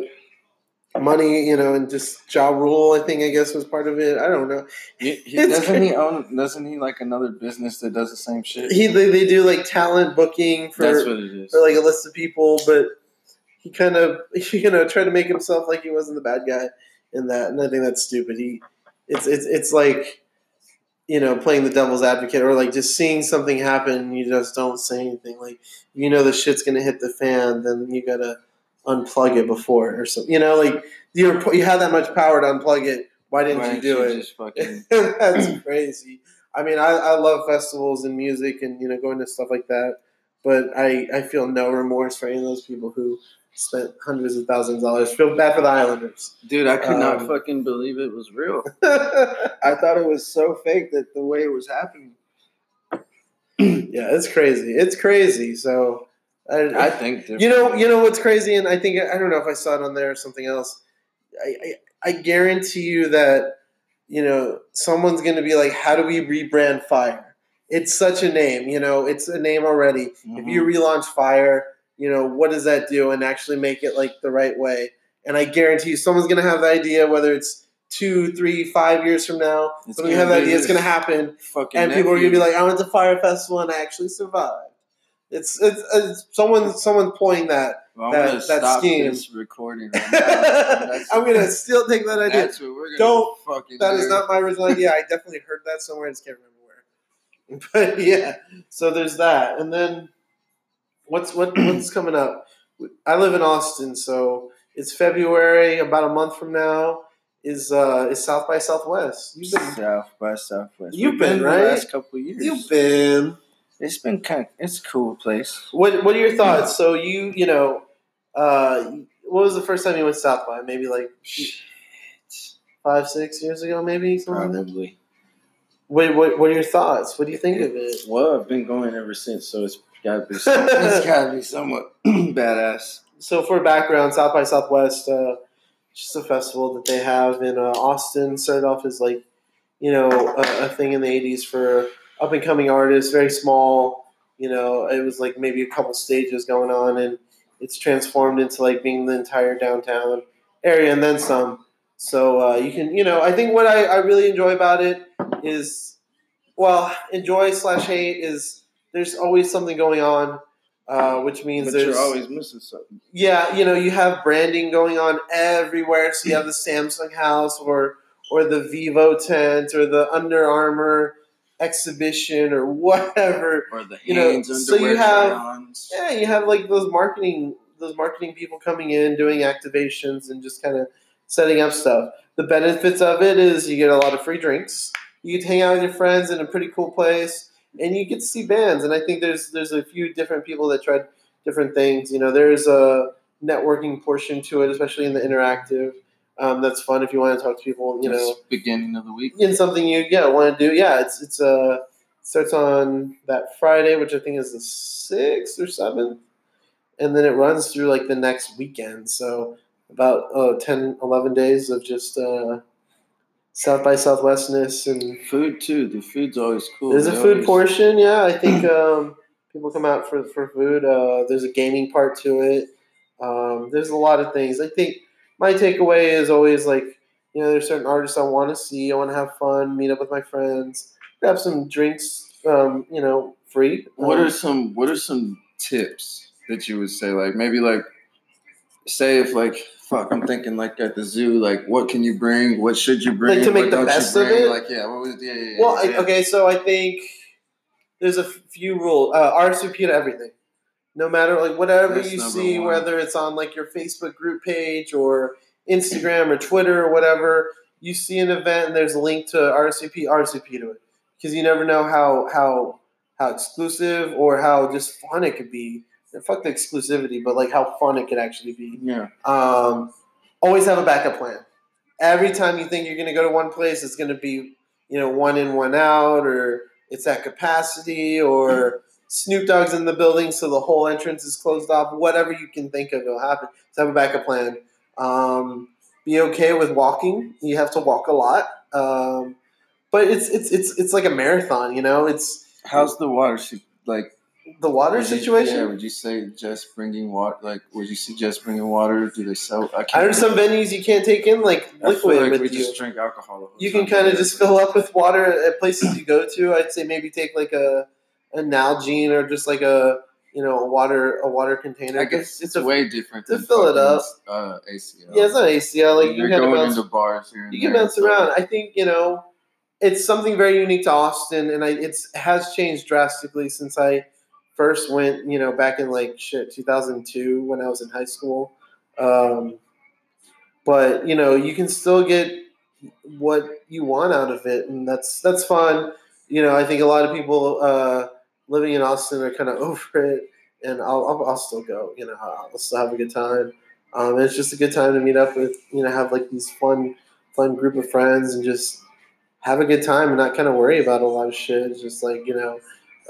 money, you know, and just Ja Rule, I think, I guess, was part of it. I don't know. He, he, doesn't he own? Doesn't he like another business that does the same shit? He they, they do like talent booking for That's what it is. for like a list of people, but he kind of you know tried to make himself like he wasn't the bad guy in that, and I think that's stupid. He it's it's it's like you know, playing the devil's advocate or like just seeing something happen, you just don't say anything. Like you know the shit's gonna hit the fan, then you gotta unplug it before or something. You know, like you you have that much power to unplug it. Why didn't Why you don't it? Fucking, That's crazy. I mean, I, I love festivals and music and you know going to stuff like that, but I, I feel no remorse for any of those people who spent hundreds of thousands of dollars. Feel bad for the Islanders. dude, I could not Um, fucking believe it was real. I thought it was so fake that the way it was happening. Yeah, it's crazy. It's crazy. So I, I think you know you know what's crazy, and I think I don't know if I saw it on there or something else. I I, I guarantee you that you know someone's going to be like, how do we rebrand Fire? It's such a name, you know. It's a name already. If Mm-hmm. you relaunch Fire, you know what does that do, and actually make it like the right way. And I guarantee you, someone's going to have the idea, whether it's two, three, five years from now. It's Someone's gonna have the idea. It's going to happen, and people are going to be like, "I went to Fire Festival and I actually survived." It's it's, it's someone someone pulling that. Well, I'm that- that stop scheme. this recording right now. I'm gonna still take that idea. That's what we're gonna Don't- fucking That do. is not my original idea. I definitely heard that somewhere. I just can't remember where. But yeah, so there's that, and then what's what what's coming up? I live in Austin, so it's February. About a month from now is uh is South by Southwest. You've been South by Southwest. You've been, the right? last couple years. you've been. It's been kind. Of, it's a cool place. What What are your thoughts? So you you know, uh, what was the first time you went South by? Maybe like five six years ago, maybe something. Probably. What, what What are your thoughts? What do you think of it? Well, I've been going ever since, so it's gotta be. Some, it's gotta be somewhat badass. So for background, South by Southwest, uh, just a festival that they have in uh, Austin. Started off as like, you know, a, a thing in the '80s for up and coming artists. Very small. You know, it was like maybe a couple stages going on, and it's transformed into like being the entire downtown area and then some. So uh, you can, you know, I think what I, I really enjoy about it is, well, enjoy slash hate is there's always something going on, uh, which means But there's you're always missing something. yeah, you know, you have branding going on everywhere. So you have the Samsung house or or the Vivo tent or the Under Armour exhibition or whatever. Or the You know, hands so you have-. Yeah, you have like those marketing those marketing people coming in doing activations and just kind of setting up stuff. The benefits of it is you get a lot of free drinks. You get to hang out with your friends in a pretty cool place, and you get to see bands. And I think there's there's a few different people that tried different things. You know, there's a networking portion to it, especially in the interactive. Um, that's fun if you want to talk to people. You know, beginning of the week. in something you yeah want to do. Yeah, it's it's uh starts on that Friday, which I think is the sixth or seventh, and then it runs through like the next weekend. So about uh, 10, 11 days of just uh, South by Southwestness and Food too. The food's always cool. there's a food always- portion. Yeah, I think um, people come out for for food. Uh, there's a gaming part to it. Um, there's a lot of things. I think my takeaway is always like, you know, there's certain artists I want to see. I want to have fun, meet up with my friends, grab some drinks. Um, you know, free. What Um, are some What are some tips that you would say? Like maybe like say if like fuck, I'm thinking like at the zoo. Like what can you bring? What should you bring? Like, to make what the best of it? Like yeah, what was yeah yeah. yeah Well, I, okay, so I think there's a few rules. Uh, RSVP to everything. No matter like whatever That's you see, one. whether it's on like your Facebook group page or Instagram or Twitter or whatever, you see an event and there's a link to RSVP, RSVP to it because you never know how how how exclusive or how just fun it could be. And fuck the exclusivity, but like how fun it could actually be. Yeah, Um, always have a backup plan. Every time you think you're going to go to one place, it's going to be, you know, one in, one out, or it's at capacity, or Snoop Dogg's in the building, so the whole entrance is closed off. Whatever you can think of, it'll happen. So have a backup plan. Um, be okay with walking. You have to walk a lot, um, but it's it's it's it's like a marathon. You know, it's how's the water? Like the water would you- situation. yeah, would you say just bringing water? Like would you suggest bringing water? Do they sell? I I some venues you can't take in like I liquid like with we you. just drink alcohol. you can kind of just fill up with water at places you go to. I'd say maybe take like a a Nalgene or just like a you know a water a water container. I guess it's a, way different to fill it up. Uh, ACL. yeah, it's not ACL. Like you You're can kind going bounce, into bars here. And you can there, bounce so- around. I think you know it's something very unique to Austin, and I it's has changed drastically since I first went. You know, back in like shit 2002 when I was in high school. Um, but you know, you can still get what you want out of it, and that's that's fun. You know, I think a lot of people uh, living in Austin are kind of over it, and I'll, I'll, I'll still go. You know, I'll still have a good time. Um, it's just a good time to meet up with you know have like these fun fun group of friends and just have a good time and not kind of worry about a lot of shit. It's just like you know,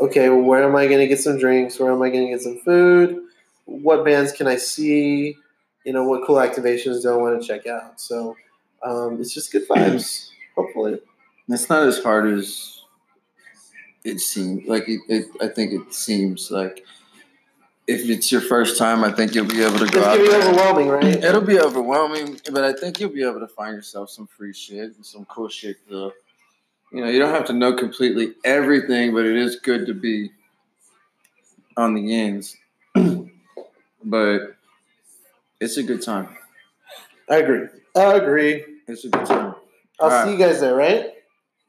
okay, well, where am I going to get some drinks? Where am I going to get some food? What bands can I see? You know, what cool activations do I want to check out? So um, it's just good vibes. Hopefully, It's not as hard as it seems. Like it, it, I think it seems like if it's your first time, I think you'll be able to go out. gonna be there. overwhelming, right? Mm, it'll be overwhelming, but I think you'll be able to find yourself some free shit and some cool shit. To, you know, you don't have to know completely everything, but it is good to be on the ends. but it's a good time. I agree. I agree. It's a good time. I'll All right. see you guys there, right?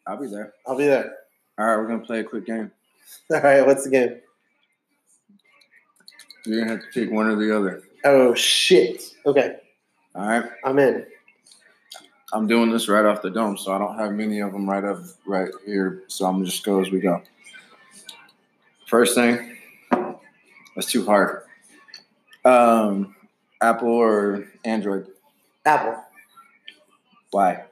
I'll be there. I'll be there. All right, we're gonna play a quick game. All right. What's the game? You're gonna have to pick one or the other. Oh shit. Okay, All right. I'm in. I'm doing this right off the dome, so I don't have many of them right up right here. So I'm gonna just go as we go. First thing, that's too hard. Um, Apple or Android? Apple. Why?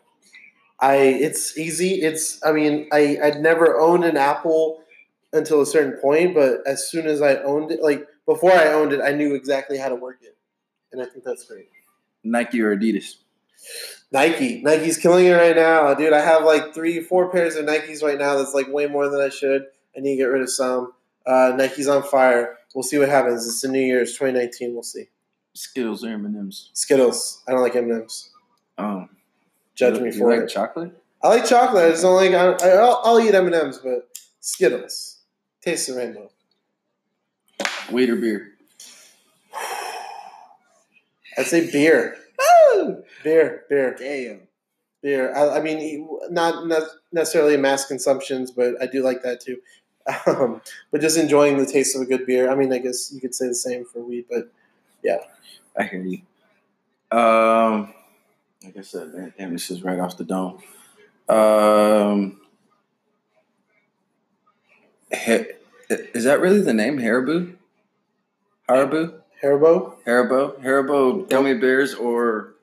I it's easy. It's I mean I I'd never owned an Apple until a certain point, but as soon as I owned it, like before I owned it, I knew exactly how to work it, and I think that's great. Nike or Adidas? Nike, Nike's killing it right now, dude. I have like three, four pairs of Nikes right now. That's like way more than I should. I need to get rid of some. Uh, Nike's on fire. We'll see what happens. It's the New Year's 2019. We'll see. Skittles or M&M's? Skittles. I don't like M&M's. Um, Judge you, me for like it. chocolate? I like chocolate. I just don't like. I, I'll, I'll eat M and M's, but Skittles. Taste the rainbow. Weed or beer? I'd say beer. Beer, beer, Damn. beer. I, I mean, not, not necessarily mass consumptions, but I do like that too. Um, but just enjoying the taste of a good beer. I mean, I guess you could say the same for weed, but yeah. I hear you. Um, like I said, man, damn, this is right off the dome. Um, he, is that really the name Haribo? Haribo? Haribo. Haribo? Haribo gummy bears or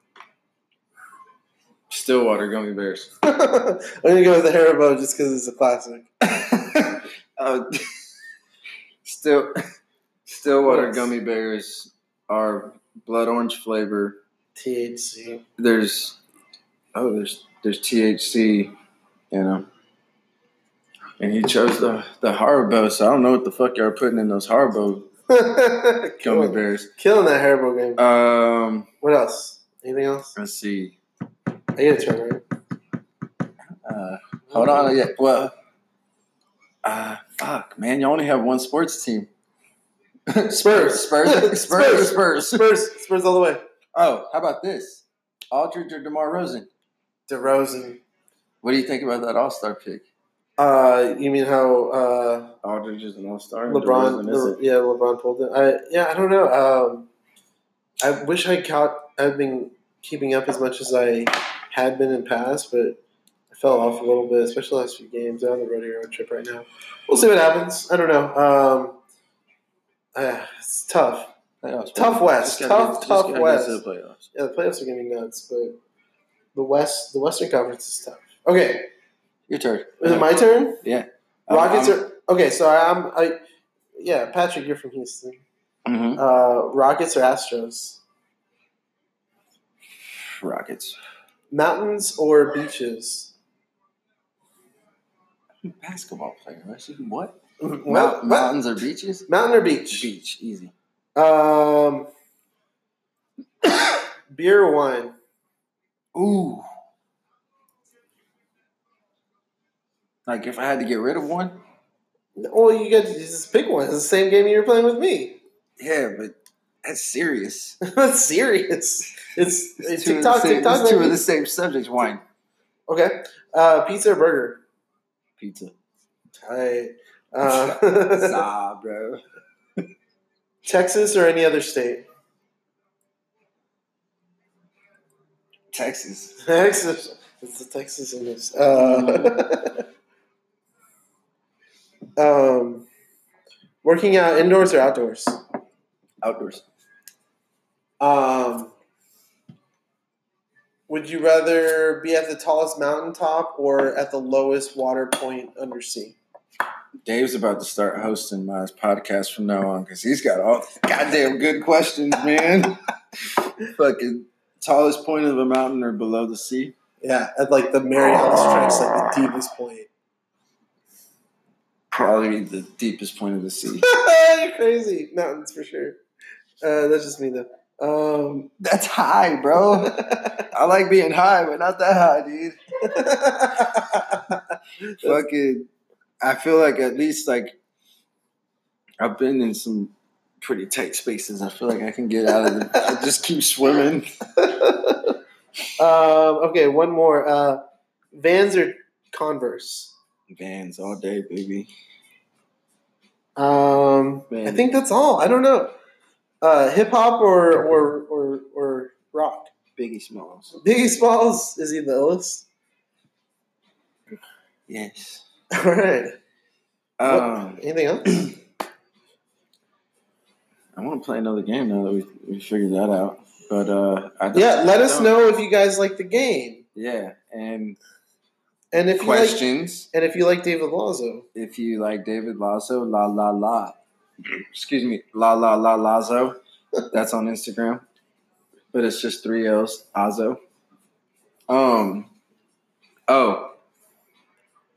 Stillwater gummy bears? I'm gonna go with the Haribo just because it's a classic. uh, still, Stillwater gummy bears are blood orange flavor. THC. there's oh there's there's THC in them. And he chose the the Haribo, so I don't know what the fuck y'all are putting in those Haribo gummy killing, bears. killing that Haribo game. Um, What else? Anything else? let's see. I get a turn, right? Uh, hold on, yeah. Well, uh, fuck, man, you only have one sports team. Spurs. Spurs, Spurs, Spurs, Spurs. Spurs. Spurs all the way. Oh, how about this? Aldridge or DeMar Rosen? DeRozan. What do you think about that All Star pick? Uh, you mean how uh, Aldridge is an All Star. LeBron? Le- yeah, LeBron pulled it. I yeah, I don't know. Um, I wish I caught. I've been keeping up as much as I had been in past, but I fell off a little bit, especially the last few games. I'm on the rodeo road trip right now. We'll see what happens. I don't know. Um, uh, it's tough. Playoffs, Tough. West. Tough, get- tough West. to the playoffs. Yeah, the playoffs are gonna be nuts, but the West, the Western Conference is tough. Okay, Your turn. is it my turn? Yeah. Rockets are okay. So I'm. I yeah, Patrick, you're from Houston. hmm Uh, Rockets or Astros? Rockets. Mountains or beaches? Basketball player. What? Mount, mountains or beaches? mountain or beach? Beach. Easy. Um, beer wine? Ooh. Like if I had to get rid of one? Well, you got to just pick one. It's the same game you were playing with me. Yeah, but that's serious. That's serious. It's, it's two, TikTok. same, TikTok. it's two of the same subjects. Wine. Okay. Uh, pizza or burger? Pizza. I. Uh, Nah, bro. Texas or any other state? Texas. Texas. It's the Texas in this. Uh, um, working out indoors or outdoors? Outdoors. Um, would you rather be at the tallest mountaintop or at the lowest water point under sea? Dave's about to start hosting my podcast from now on because he's got all goddamn good questions, man. Fucking tallest point of a mountain or below the sea? Yeah, at like the Marianas Trench, like the deepest point. Probably the deepest point of the sea. You're crazy. Mountains for sure. Uh, that's just me though. Um, That's high, bro. I like being high, but not that high, dude. Fucking, I feel like at least like I've been in some pretty tight spaces. I feel like I can get out of it. I just keep swimming. um, okay, one more. Uh, Vans or Converse? Vans all day, baby. Um, I think that's all. I don't know. Uh, Hip hop or, or or or rock? Biggie Smalls. Biggie Smalls is he the illest? Yes. All right. Um, Anything else? I want to play another game now that we, we figured that out. But uh, I yeah, let us know if you guys like the game, Yeah, and and if you like, questions. and if you like David Lazo. if you like David Lazo, la la la. Excuse me, la la la Lazo. That's on Instagram, but it's just three L's, Azo. Um. Oh.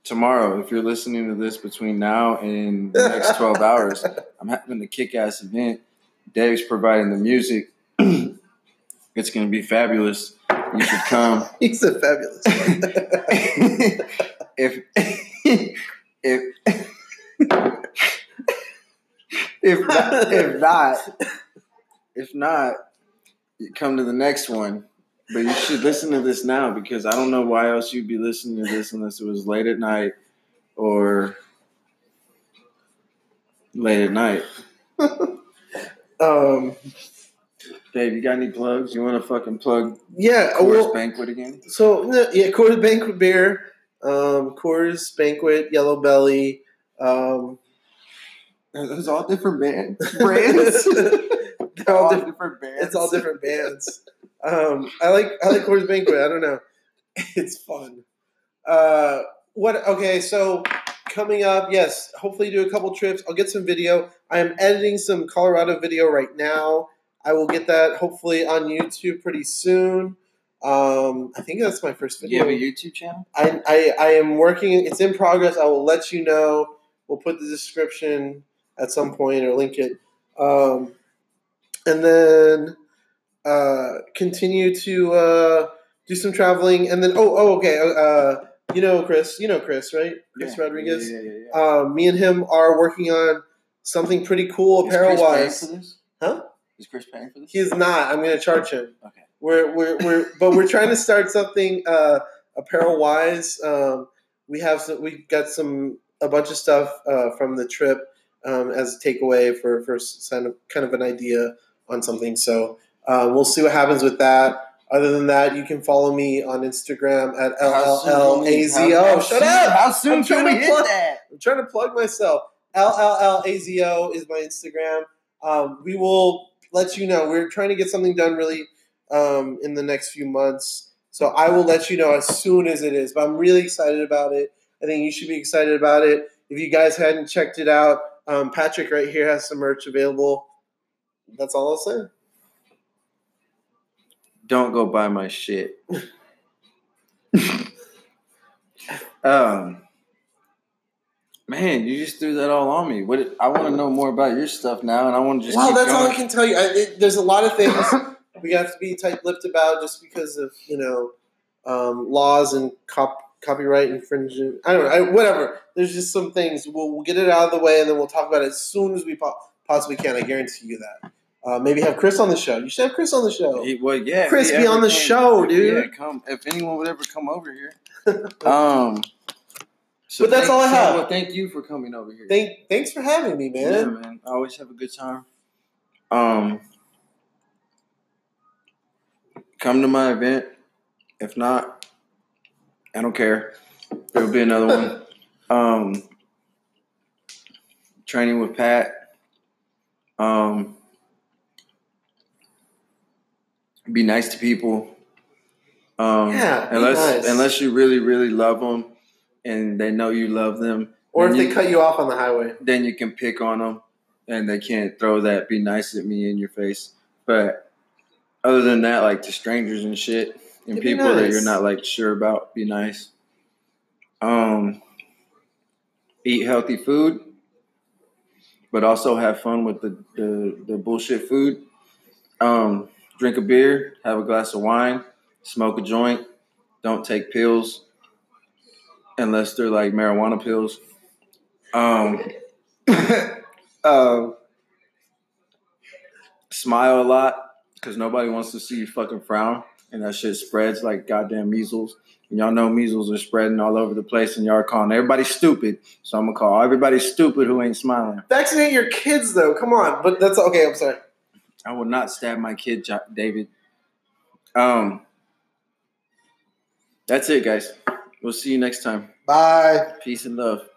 Tomorrow, if you're listening to this between now and the next 12 hours, I'm having a kick ass event. Dave's providing the music. it's going to be fabulous. You should come. He's a fabulous. one. if if if not, if not if not you come to the next one but you should listen to this now because i don't know why else you'd be listening to this unless it was late at night or late at night um, dave you got any plugs you want to fucking plug yeah. Coors Well, banquet again so yeah, Coors Banquet beer, um, Coors Banquet, Yellow Belly. Um, Are those all different bands brands they're all different. different bands It's all different bands. Um, I like I like Coors Banquet. I don't know. It's fun. Uh, what? Okay, so coming up, yes. Hopefully, do a couple trips. I'll get some video. I am editing some Colorado video right now. I will get that hopefully on YouTube pretty soon. Um, I think that's my first video. you have a youtube channel I, I, I am working. It's in progress. I will let you know. We'll put the description at some point or link it. Um, and then uh, continue to uh, do some traveling. And then, oh, oh, okay. Uh, you know Chris. You know Chris, right? Chris Yeah. Rodriguez. yeah, yeah, yeah. Um, me and him are working on something pretty cool apparel wise. Huh? Is Chris paying for this? He's not. I'm going to charge him. Okay. We're we're we're but we're trying to start something uh, apparel wise. Um, we have some, we got some a bunch of stuff uh, from the trip um, as a takeaway for for kind of kind of an idea on something. So uh, we'll see what happens with that. Other than that, you can follow me on Instagram at LLLAZO. can we- how- how Shut up! How soon I'm can trying we to hit plug- that? I'm trying to plug myself. LLLAZO is my Instagram. Um, we will let you know. We're trying to get something done really um, in the next few months. So I will let you know as soon as it is. But I'm really excited about it. I think you should be excited about it. If you guys hadn't checked it out, um, Patrick right here has some merch available. That's all I'll say. Don't go buy my shit. um, man, you just threw that all on me. What? I want to know more about your stuff now, and I want to just. Well, that's all I can tell you. I, it, there's a lot of things we have to be tight-lipped about just because of you know um, laws and cop, copyright infringement. I don't know. I, whatever. There's just some things. We'll, we'll get it out of the way, and then we'll talk about it as soon as we po- possibly can. I guarantee you that. Uh, maybe have Chris on the show. You should have Chris on the show. He, well, yeah. Chris, be on the came- show, dude. Yeah, come if anyone would ever come over here. um, so But that's all I have. Well, thank you for coming over here. Thank, thanks for having me, man. Yeah, man. I always have a good time. Um, come to my event. If not, I don't care. There'll be another one. Um, training with Pat. Um, be nice to people. Um, Yeah, unless nice. unless you really really love them and they know you love them, Or if then they you- cut you off on the highway. then you can pick on them and they can't throw that be nice at me in your face. But other than that, like to strangers and shit and be people that you're not like sure about, be nice. Um, eat healthy food, but also have fun with the, the, the bullshit food. Um, drink a beer, have a glass of wine, smoke a joint, don't take pills unless they're like marijuana pills. Um, um, smile a lot because nobody wants to see you fucking frown, and that shit spreads like goddamn measles. And y'all know measles are spreading all over the place, and y'all are calling everybody stupid. So I'm gonna call everybody stupid who ain't smiling. Vaccinate your kids, though. Come on. But that's okay. I'm sorry. I will not stab my kid, David. Um, that's it, guys. We'll see you next time. Bye. Peace and love.